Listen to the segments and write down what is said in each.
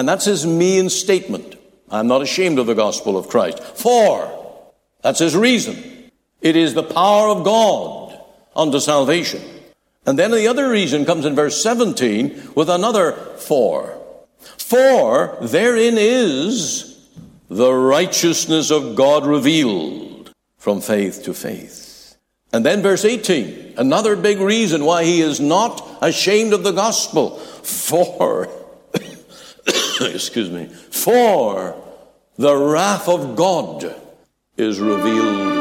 And that's his main statement. I'm not ashamed of the gospel of Christ. For, that's his reason. It is the power of God unto salvation. And then the other reason comes in verse 17 with another for. For therein is the righteousness of God revealed from faith to faith. And then verse 18, another big reason why he is not ashamed of the gospel. For, excuse me, for the wrath of God is revealed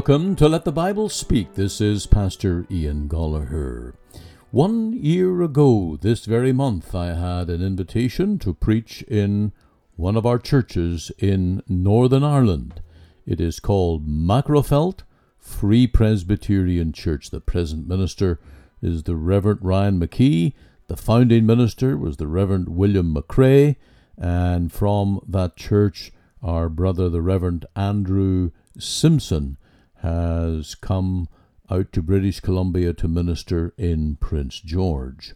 Welcome to Let the Bible Speak. This is Pastor Ian Goligher. One year ago, this very month, I had an invitation to preach in one of our churches in Northern Ireland. It is called Magherafelt Free Presbyterian Church. The present minister is the Reverend Ryan McKee. The founding minister was the Reverend William McCrea. And from that church, our brother, the Reverend Andrew Simpson, has come out to British Columbia to minister in Prince George.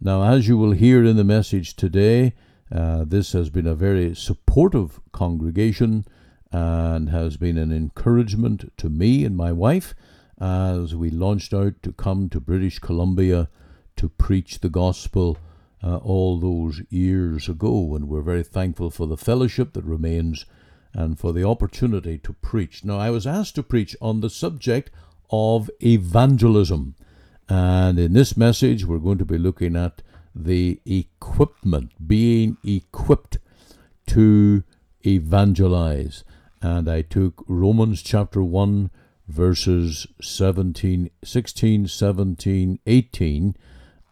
Now, as you will hear in the message today, uh, this has been a very supportive congregation and has been an encouragement to me and my wife as we launched out to come to British Columbia to preach the gospel uh, all those years ago. And we're very thankful for the fellowship that remains and for the opportunity to preach. Now, I was asked to preach on the subject of evangelism. And in this message, we're going to be looking at the equipment, being equipped to evangelize. And I took Romans chapter 1, verses 17, 16, 17, 18,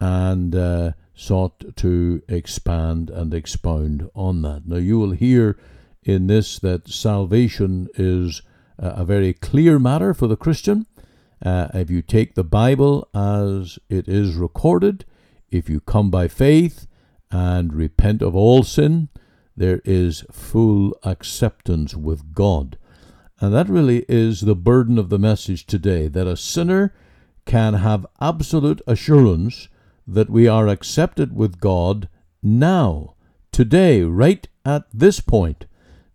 and uh, sought to expand and expound on that. Now, you will hear in this that salvation is a very clear matter for the Christian. Uh, if you take the Bible as it is recorded, if you come by faith and repent of all sin, there is full acceptance with God. And that really is the burden of the message today that a sinner can have absolute assurance that we are accepted with God now, today, right at this point.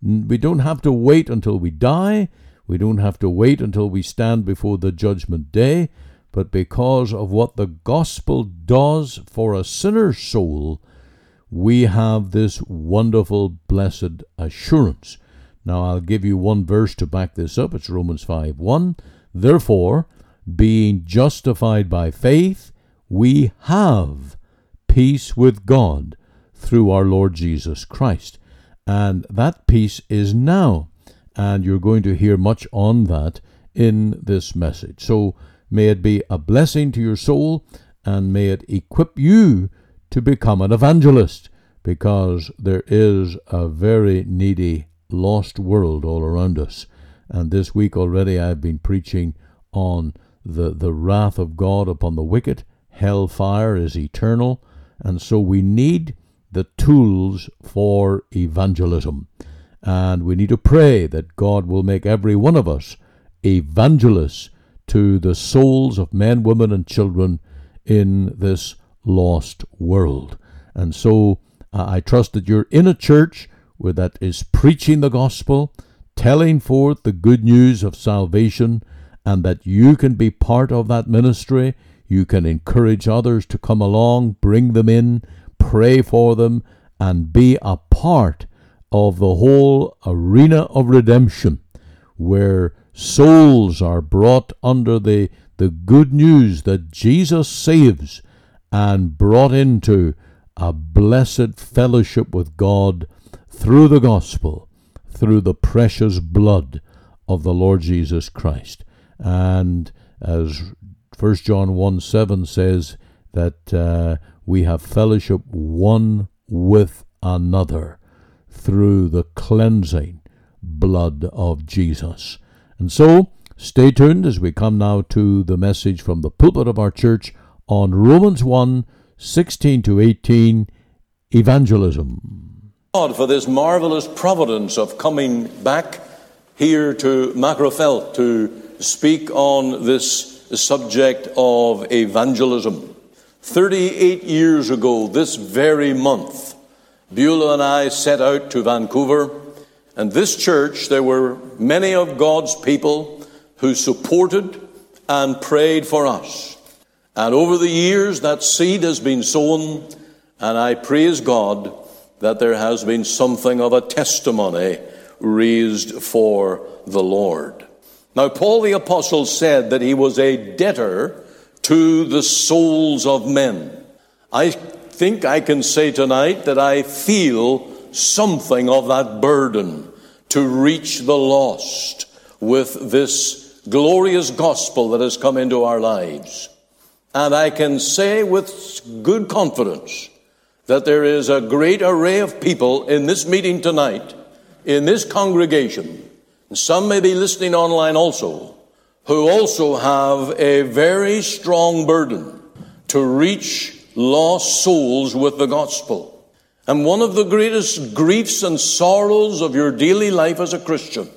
We don't have to wait until we die. We don't have to wait until we stand before the judgment day. But because of what the gospel does for a sinner's soul, we have this wonderful, blessed assurance. Now, I'll give you one verse to back this up. It's Romans 5 1. Therefore, being justified by faith, we have peace with God through our Lord Jesus Christ. And that peace is now. And you're going to hear much on that in this message. So may it be a blessing to your soul and may it equip you to become an evangelist because there is a very needy, lost world all around us. And this week already I've been preaching on the, the wrath of God upon the wicked. Hellfire is eternal. And so we need the tools for evangelism. And we need to pray that God will make every one of us evangelists to the souls of men, women, and children in this lost world. And so uh, I trust that you're in a church where that is preaching the gospel, telling forth the good news of salvation, and that you can be part of that ministry. You can encourage others to come along, bring them in, pray for them, and be a part of the whole arena of redemption where souls are brought under the, the good news that Jesus saves and brought into a blessed fellowship with God through the gospel, through the precious blood of the Lord Jesus Christ. And as 1 John 1 7 says, that uh, we have fellowship one with another. through the cleansing blood of Jesus. And so, stay tuned as we come now to the message from the pulpit of our church on Romans 1 16 to 18 Evangelism. God for this marvelous providence of coming back here to Magherafelt to speak on this subject of evangelism. 38 years ago, this very month, Beulah and I set out to Vancouver, and this church, there were many of God's people who supported and prayed for us. And over the years, that seed has been sown, and I praise God that there has been something of a testimony raised for the Lord. Now, Paul the Apostle said that he was a debtor to the souls of men. I think I can say tonight that I feel something of that burden to reach the lost with this glorious gospel that has come into our lives. And I can say with good confidence that there is a great array of people in this meeting tonight, in this congregation, and some may be listening online also, who also have a very strong burden to reach lost souls with the gospel. And one of the greatest griefs and sorrows of your daily life as a Christian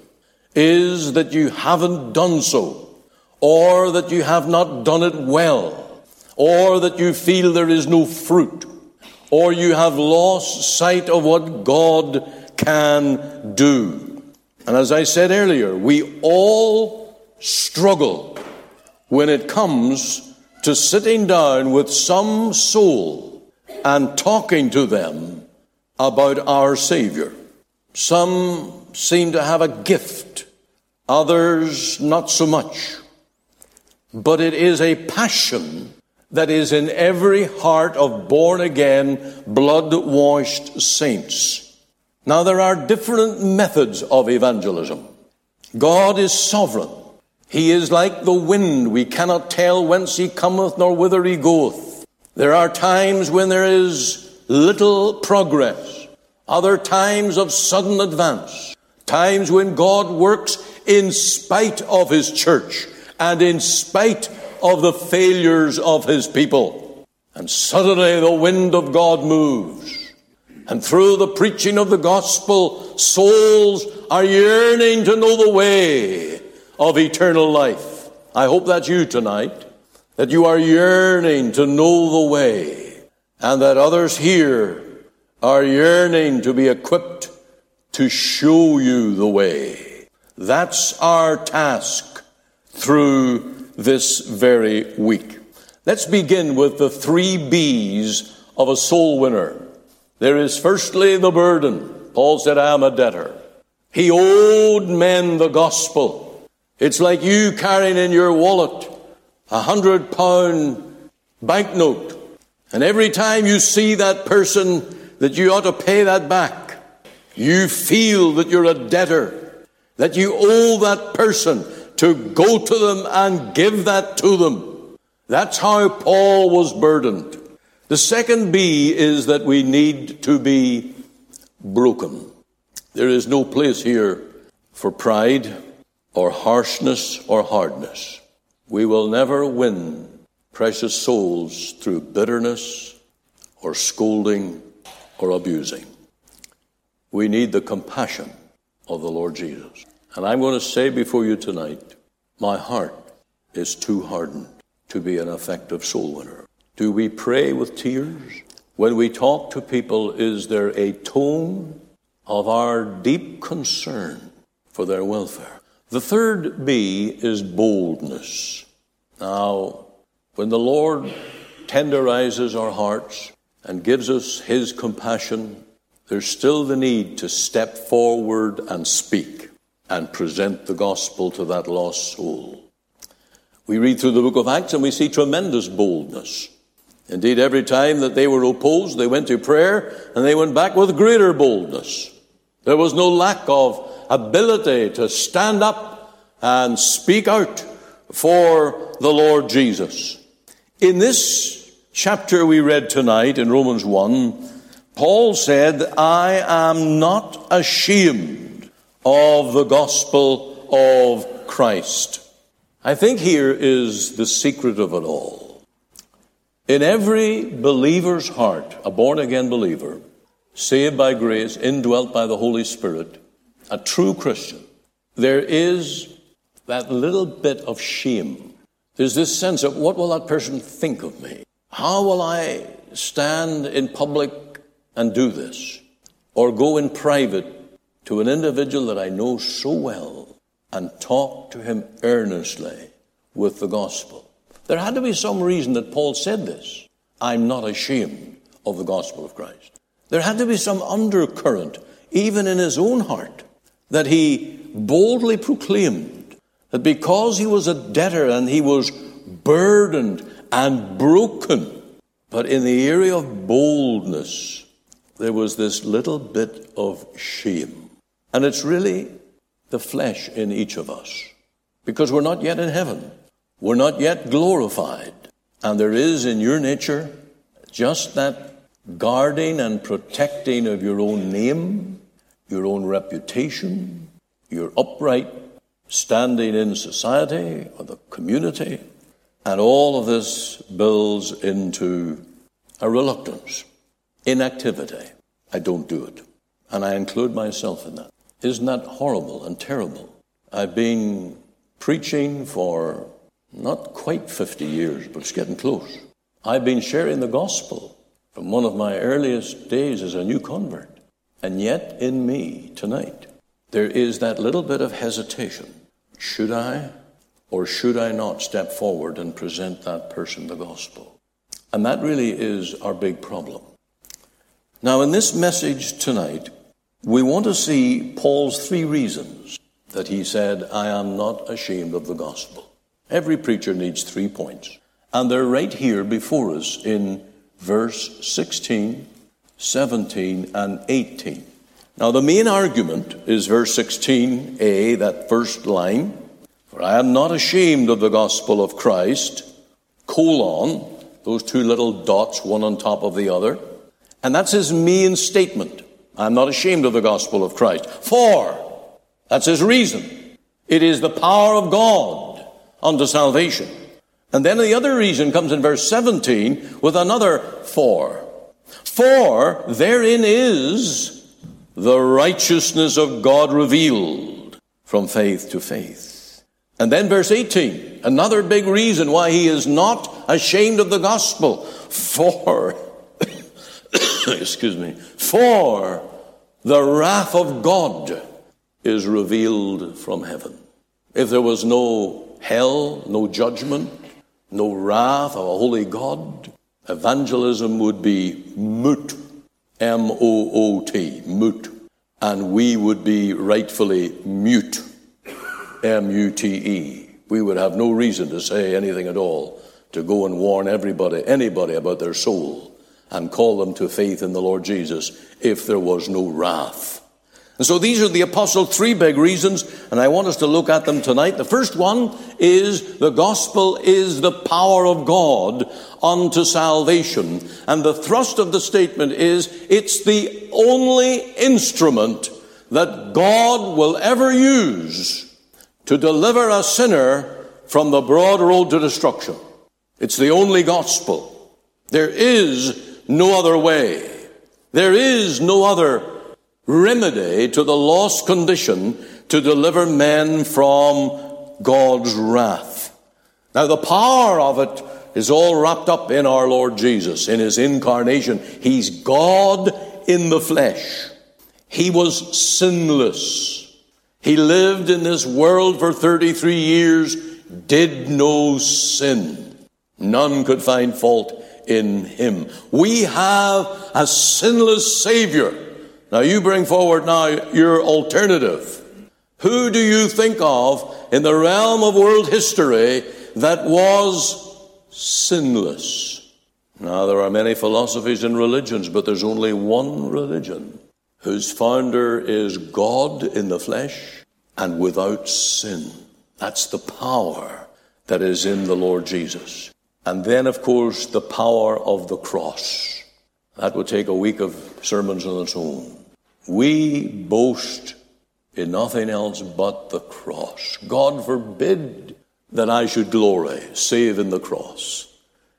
is that you haven't done so, or that you have not done it well, or that you feel there is no fruit, or you have lost sight of what God can do. And as I said earlier, we all struggle when it comes to sitting down with some soul and talking to them about our Savior. Some seem to have a gift, others not so much. But it is a passion that is in every heart of born again, blood washed saints. Now, there are different methods of evangelism. God is sovereign. He is like the wind. We cannot tell whence he cometh nor whither he goeth. There are times when there is little progress, other times of sudden advance, times when God works in spite of his church and in spite of the failures of his people. And suddenly the wind of God moves. And through the preaching of the gospel, souls are yearning to know the way of eternal life. I hope that's you tonight, that you are yearning to know the way, and that others here are yearning to be equipped to show you the way. That's our task through this very week. Let's begin with the three B's of a soul winner. There is firstly the burden. Paul said, I am a debtor. He owed men the gospel. It's like you carrying in your wallet a hundred pound banknote. And every time you see that person that you ought to pay that back, you feel that you're a debtor, that you owe that person to go to them and give that to them. That's how Paul was burdened. The second B is that we need to be broken. There is no place here for pride or harshness or hardness. We will never win precious souls through bitterness or scolding or abusing. We need the compassion of the Lord Jesus. And I'm going to say before you tonight, my heart is too hardened to be an effective soul winner. Do we pray with tears? When we talk to people, is there a tone of our deep concern for their welfare? The third B is boldness. Now, when the Lord tenderizes our hearts and gives us His compassion, there's still the need to step forward and speak and present the gospel to that lost soul. We read through the book of Acts and we see tremendous boldness. Indeed, every time that they were opposed, they went to prayer and they went back with greater boldness. There was no lack of ability to stand up and speak out for the Lord Jesus. In this chapter we read tonight in Romans 1, Paul said, I am not ashamed of the gospel of Christ. I think here is the secret of it all. In every believer's heart, a born again believer, saved by grace, indwelt by the Holy Spirit, a true Christian, there is that little bit of shame. There's this sense of what will that person think of me? How will I stand in public and do this? Or go in private to an individual that I know so well and talk to him earnestly with the gospel. There had to be some reason that Paul said this. I'm not ashamed of the gospel of Christ. There had to be some undercurrent, even in his own heart, that he boldly proclaimed that because he was a debtor and he was burdened and broken, but in the area of boldness, there was this little bit of shame. And it's really the flesh in each of us because we're not yet in heaven. We're not yet glorified. And there is in your nature just that guarding and protecting of your own name, your own reputation, your upright standing in society or the community. And all of this builds into a reluctance, inactivity. I don't do it. And I include myself in that. Isn't that horrible and terrible? I've been preaching for not quite 50 years, but it's getting close. I've been sharing the gospel from one of my earliest days as a new convert. And yet, in me tonight, there is that little bit of hesitation. Should I or should I not step forward and present that person the gospel? And that really is our big problem. Now, in this message tonight, we want to see Paul's three reasons that he said, I am not ashamed of the gospel. Every preacher needs three points. And they're right here before us in verse 16, 17, and 18. Now, the main argument is verse 16a, that first line. For I am not ashamed of the gospel of Christ, colon, those two little dots, one on top of the other. And that's his main statement. I'm not ashamed of the gospel of Christ. For, that's his reason. It is the power of God unto salvation and then the other reason comes in verse 17 with another for. For therein is the righteousness of God revealed from faith to faith. And then verse 18, another big reason why he is not ashamed of the gospel. For, excuse me, for the wrath of God is revealed from heaven. If there was no hell, no judgment, no wrath of a holy God, evangelism would be moot. M O O T, moot. And we would be rightfully mute. M U T E. We would have no reason to say anything at all, to go and warn everybody, anybody about their soul and call them to faith in the Lord Jesus if there was no wrath. And so these are the apostles' three big reasons, and I want us to look at them tonight. The first one is the gospel is the power of God unto salvation. And the thrust of the statement is it's the only instrument that God will ever use to deliver a sinner from the broad road to destruction. It's the only gospel. There is no other way. There is no other remedy to the lost condition to deliver men from God's wrath. Now, the power of it is all wrapped up in our Lord Jesus, in his incarnation. He's God in the flesh. He was sinless. He lived in this world for 33 years, did no sin. None could find fault in him. We have a sinless Savior now you bring forward now your alternative. Who do you think of in the realm of world history that was sinless? Now there are many philosophies and religions, but there's only one religion whose founder is God in the flesh and without sin. That's the power that is in the Lord Jesus. And then, of course, the power of the cross. That would take a week of sermons on its own. We boast in nothing else but the cross. God forbid that I should glory save in the cross.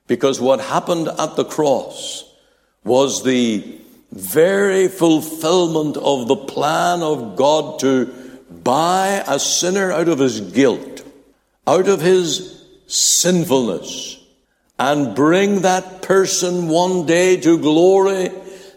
Because what happened at the cross was the very fulfillment of the plan of God to buy a sinner out of his guilt, out of his sinfulness, and bring that person one day to glory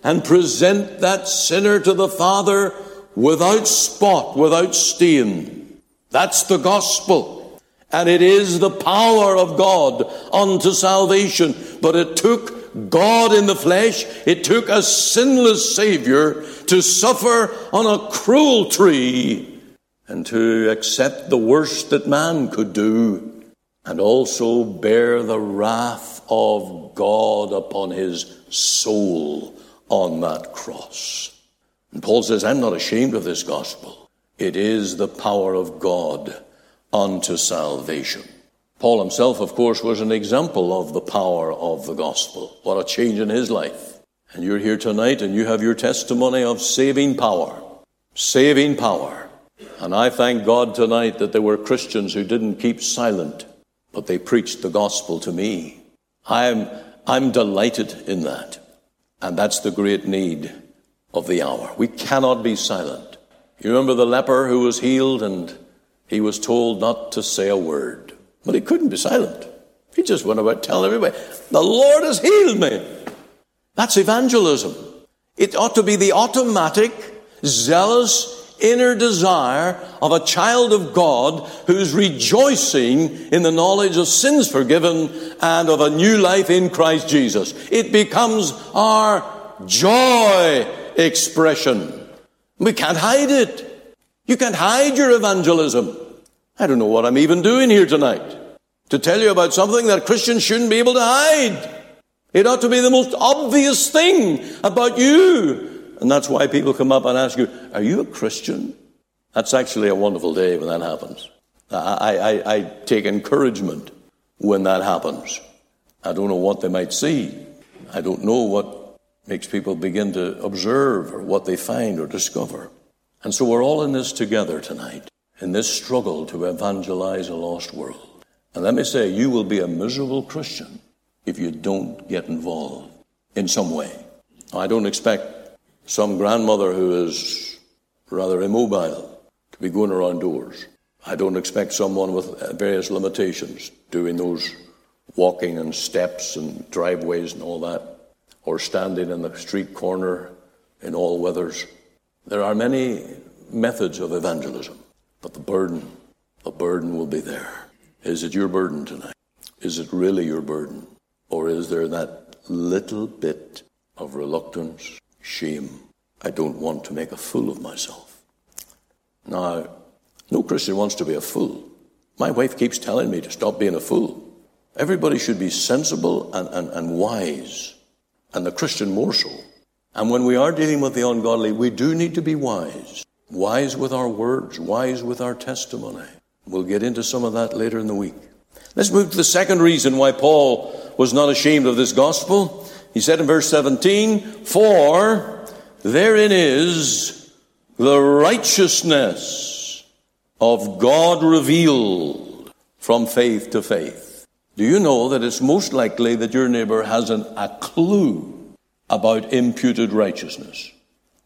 and present that sinner to the Father without spot, without stain. That's the gospel. And it is the power of God unto salvation. But it took God in the flesh, it took a sinless Savior to suffer on a cruel tree and to accept the worst that man could do and also bear the wrath of God upon his soul on that cross. And Paul says, I'm not ashamed of this gospel. It is the power of God unto salvation. Paul himself, of course, was an example of the power of the gospel. What a change in his life. And you're here tonight and you have your testimony of saving power. Saving power. And I thank God tonight that there were Christians who didn't keep silent, but they preached the gospel to me. I'm, I'm delighted in that. And that's the great need of the hour. We cannot be silent. You remember the leper who was healed and he was told not to say a word. But he couldn't be silent. He just went about telling everybody, the Lord has healed me. That's evangelism. It ought to be the automatic, zealous, inner desire of a child of God who's rejoicing in the knowledge of sins forgiven and of a new life in Christ Jesus. It becomes our joy expression. We can't hide it. You can't hide your evangelism. I don't know what I'm even doing here tonight. To tell you about something that Christians shouldn't be able to hide. It ought to be the most obvious thing about you. And that's why people come up and ask you, Are you a Christian? That's actually a wonderful day when that happens. I, I, I take encouragement when that happens. I don't know what they might see. I don't know what makes people begin to observe or what they find or discover. And so we're all in this together tonight, in this struggle to evangelize a lost world. And let me say, you will be a miserable Christian if you don't get involved in some way. I don't expect some grandmother who is rather immobile to be going around doors. I don't expect someone with various limitations doing those walking and steps and driveways and all that or standing in the street corner in all weathers. There are many methods of evangelism, but the burden, the burden will be there. Is it your burden tonight? Is it really your burden? Or is there that little bit of reluctance, shame? I don't want to make a fool of myself. Now, no Christian wants to be a fool. My wife keeps telling me to stop being a fool. Everybody should be sensible and, and, and wise and the Christian more so. And when we are dealing with the ungodly, we do need to be wise. Wise with our words, wise with our testimony. We'll get into some of that later in the week. Let's move to the second reason why Paul was not ashamed of this gospel. He said in verse 17, For therein is the righteousness of God revealed from faith to faith. Do you know that it's most likely that your neighbor hasn't a clue about imputed righteousness?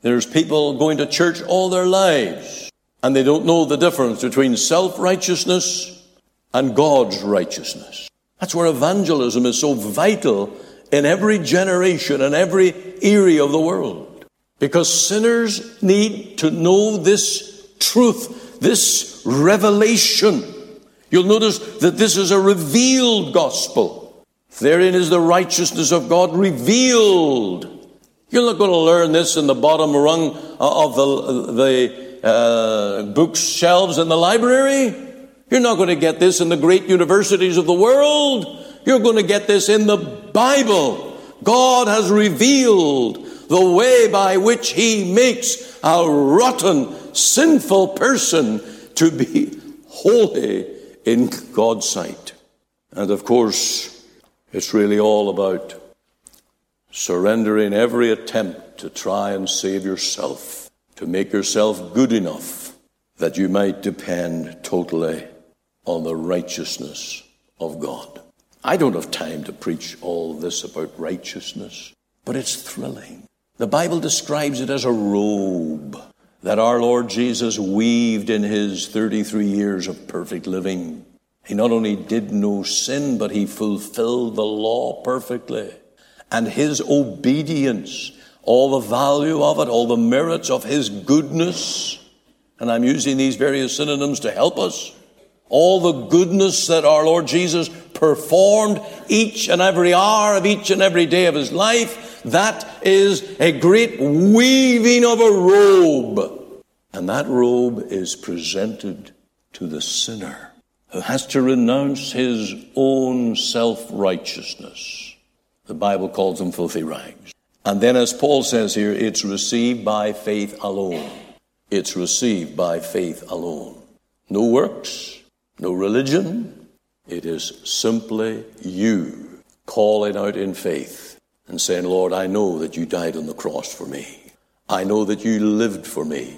There's people going to church all their lives and they don't know the difference between self righteousness and God's righteousness. That's where evangelism is so vital in every generation and every area of the world. Because sinners need to know this truth, this revelation You'll notice that this is a revealed gospel. Therein is the righteousness of God revealed. You're not going to learn this in the bottom rung of the, the uh, bookshelves in the library. You're not going to get this in the great universities of the world. You're going to get this in the Bible. God has revealed the way by which He makes a rotten, sinful person to be holy in God's sight. And of course, it's really all about surrendering every attempt to try and save yourself, to make yourself good enough that you might depend totally on the righteousness of God. I don't have time to preach all this about righteousness, but it's thrilling. The Bible describes it as a robe that our Lord Jesus weaved in his 33 years of perfect living. He not only did no sin, but he fulfilled the law perfectly. And his obedience, all the value of it, all the merits of his goodness, and I'm using these various synonyms to help us, all the goodness that our Lord Jesus performed each and every hour of each and every day of his life, that is a great weaving of a robe. And that robe is presented to the sinner who has to renounce his own self righteousness. The Bible calls them filthy rags. And then, as Paul says here, it's received by faith alone. It's received by faith alone. No works, no religion. It is simply you calling out in faith and saying, Lord, I know that you died on the cross for me. I know that you lived for me.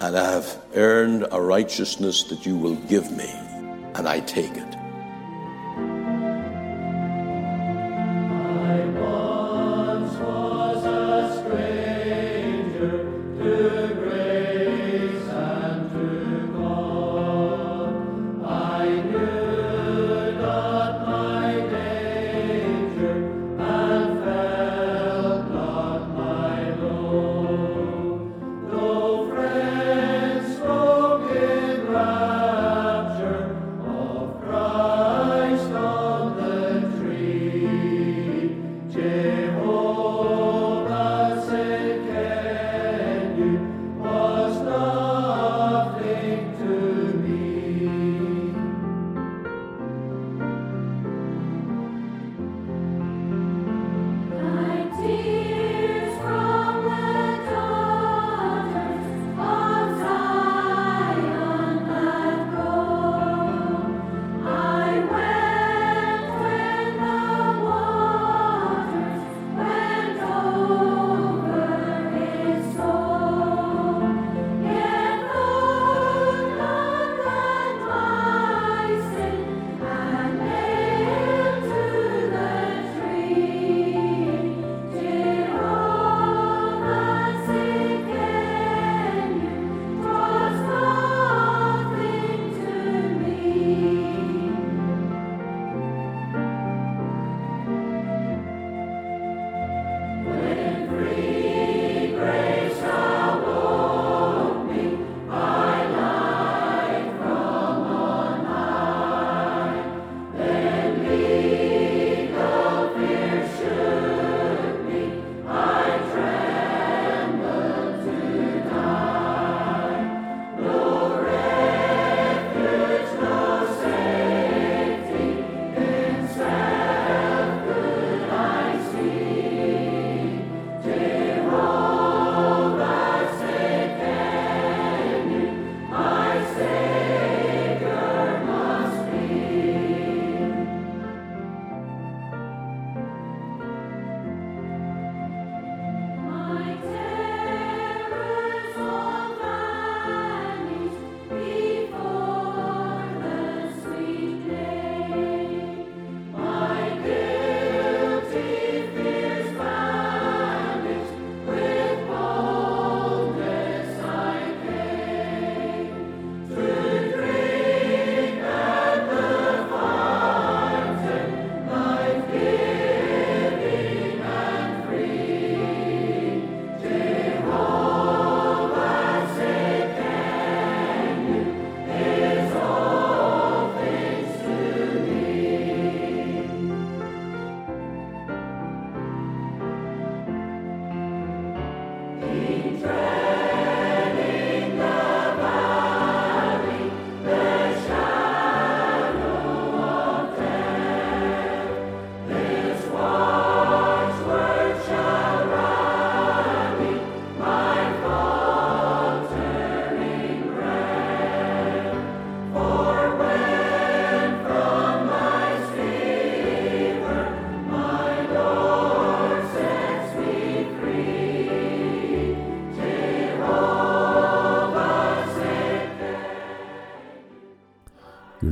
And I have earned a righteousness that you will give me. And I take it.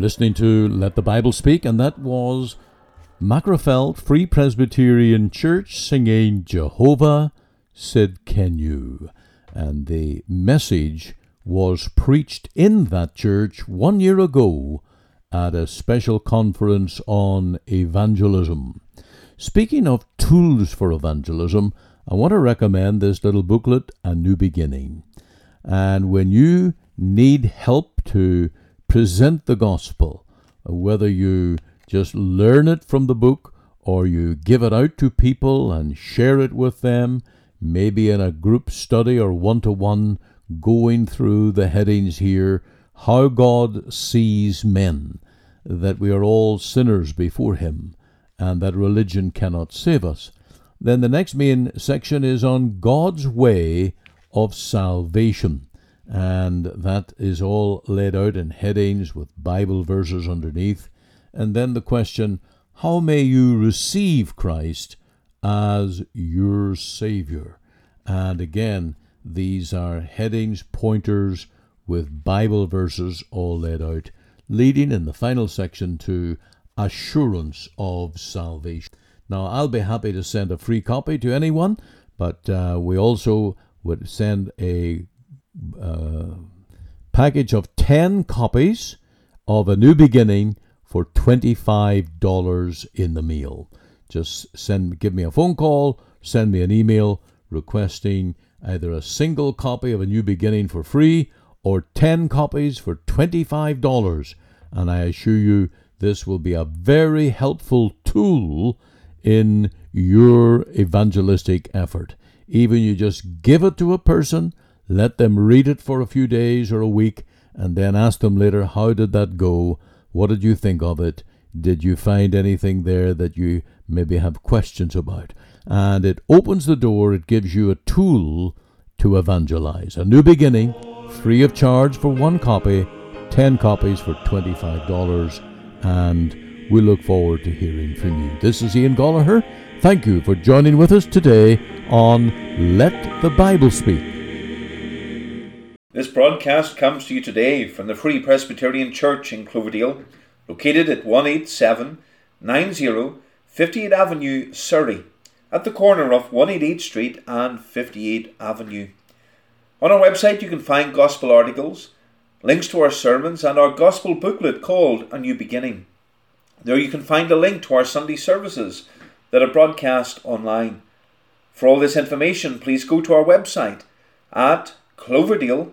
Listening to Let the Bible Speak, and that was Magherafelt Free Presbyterian Church singing Jehovah Tsidkenu? And the message was preached in that church one year ago at a special conference on evangelism. Speaking of tools for evangelism, I want to recommend this little booklet, A New Beginning. And when you need help to present the gospel, whether you just learn it from the book or you give it out to people and share it with them, maybe in a group study or one to one, going through the headings here How God Sees Men, that we are all sinners before Him, and that religion cannot save us. Then the next main section is on God's way of salvation and that is all laid out in headings with Bible verses underneath. And then the question, How may you receive Christ as your Savior? And again, these are headings, pointers with Bible verses all laid out, leading in the final section to assurance of salvation. Now, I'll be happy to send a free copy to anyone, but uh, we also would send a uh, package of 10 copies of A New Beginning for $25 in the mail. Just send give me a phone call, send me an email requesting either a single copy of A New Beginning for free or 10 copies for $25. And I assure you, this will be a very helpful tool in your evangelistic effort. Even you just give it to a person let them read it for a few days or a week, and then ask them later, How did that go? What did you think of it? Did you find anything there that you maybe have questions about? And it opens the door, it gives you a tool to evangelize. A new beginning, free of charge for one copy, 10 copies for $25, and we look forward to hearing from you. This is Ian Goligher. Thank you for joining with us today on Let the Bible Speak. This broadcast comes to you today from the Free Presbyterian Church in Cloverdale, located at 18790 58 Avenue, Surrey, at the corner of 188 Street and 58 Avenue. On our website, you can find gospel articles, links to our sermons, and our gospel booklet called A New Beginning. There you can find a link to our Sunday services that are broadcast online. For all this information, please go to our website at Cloverdale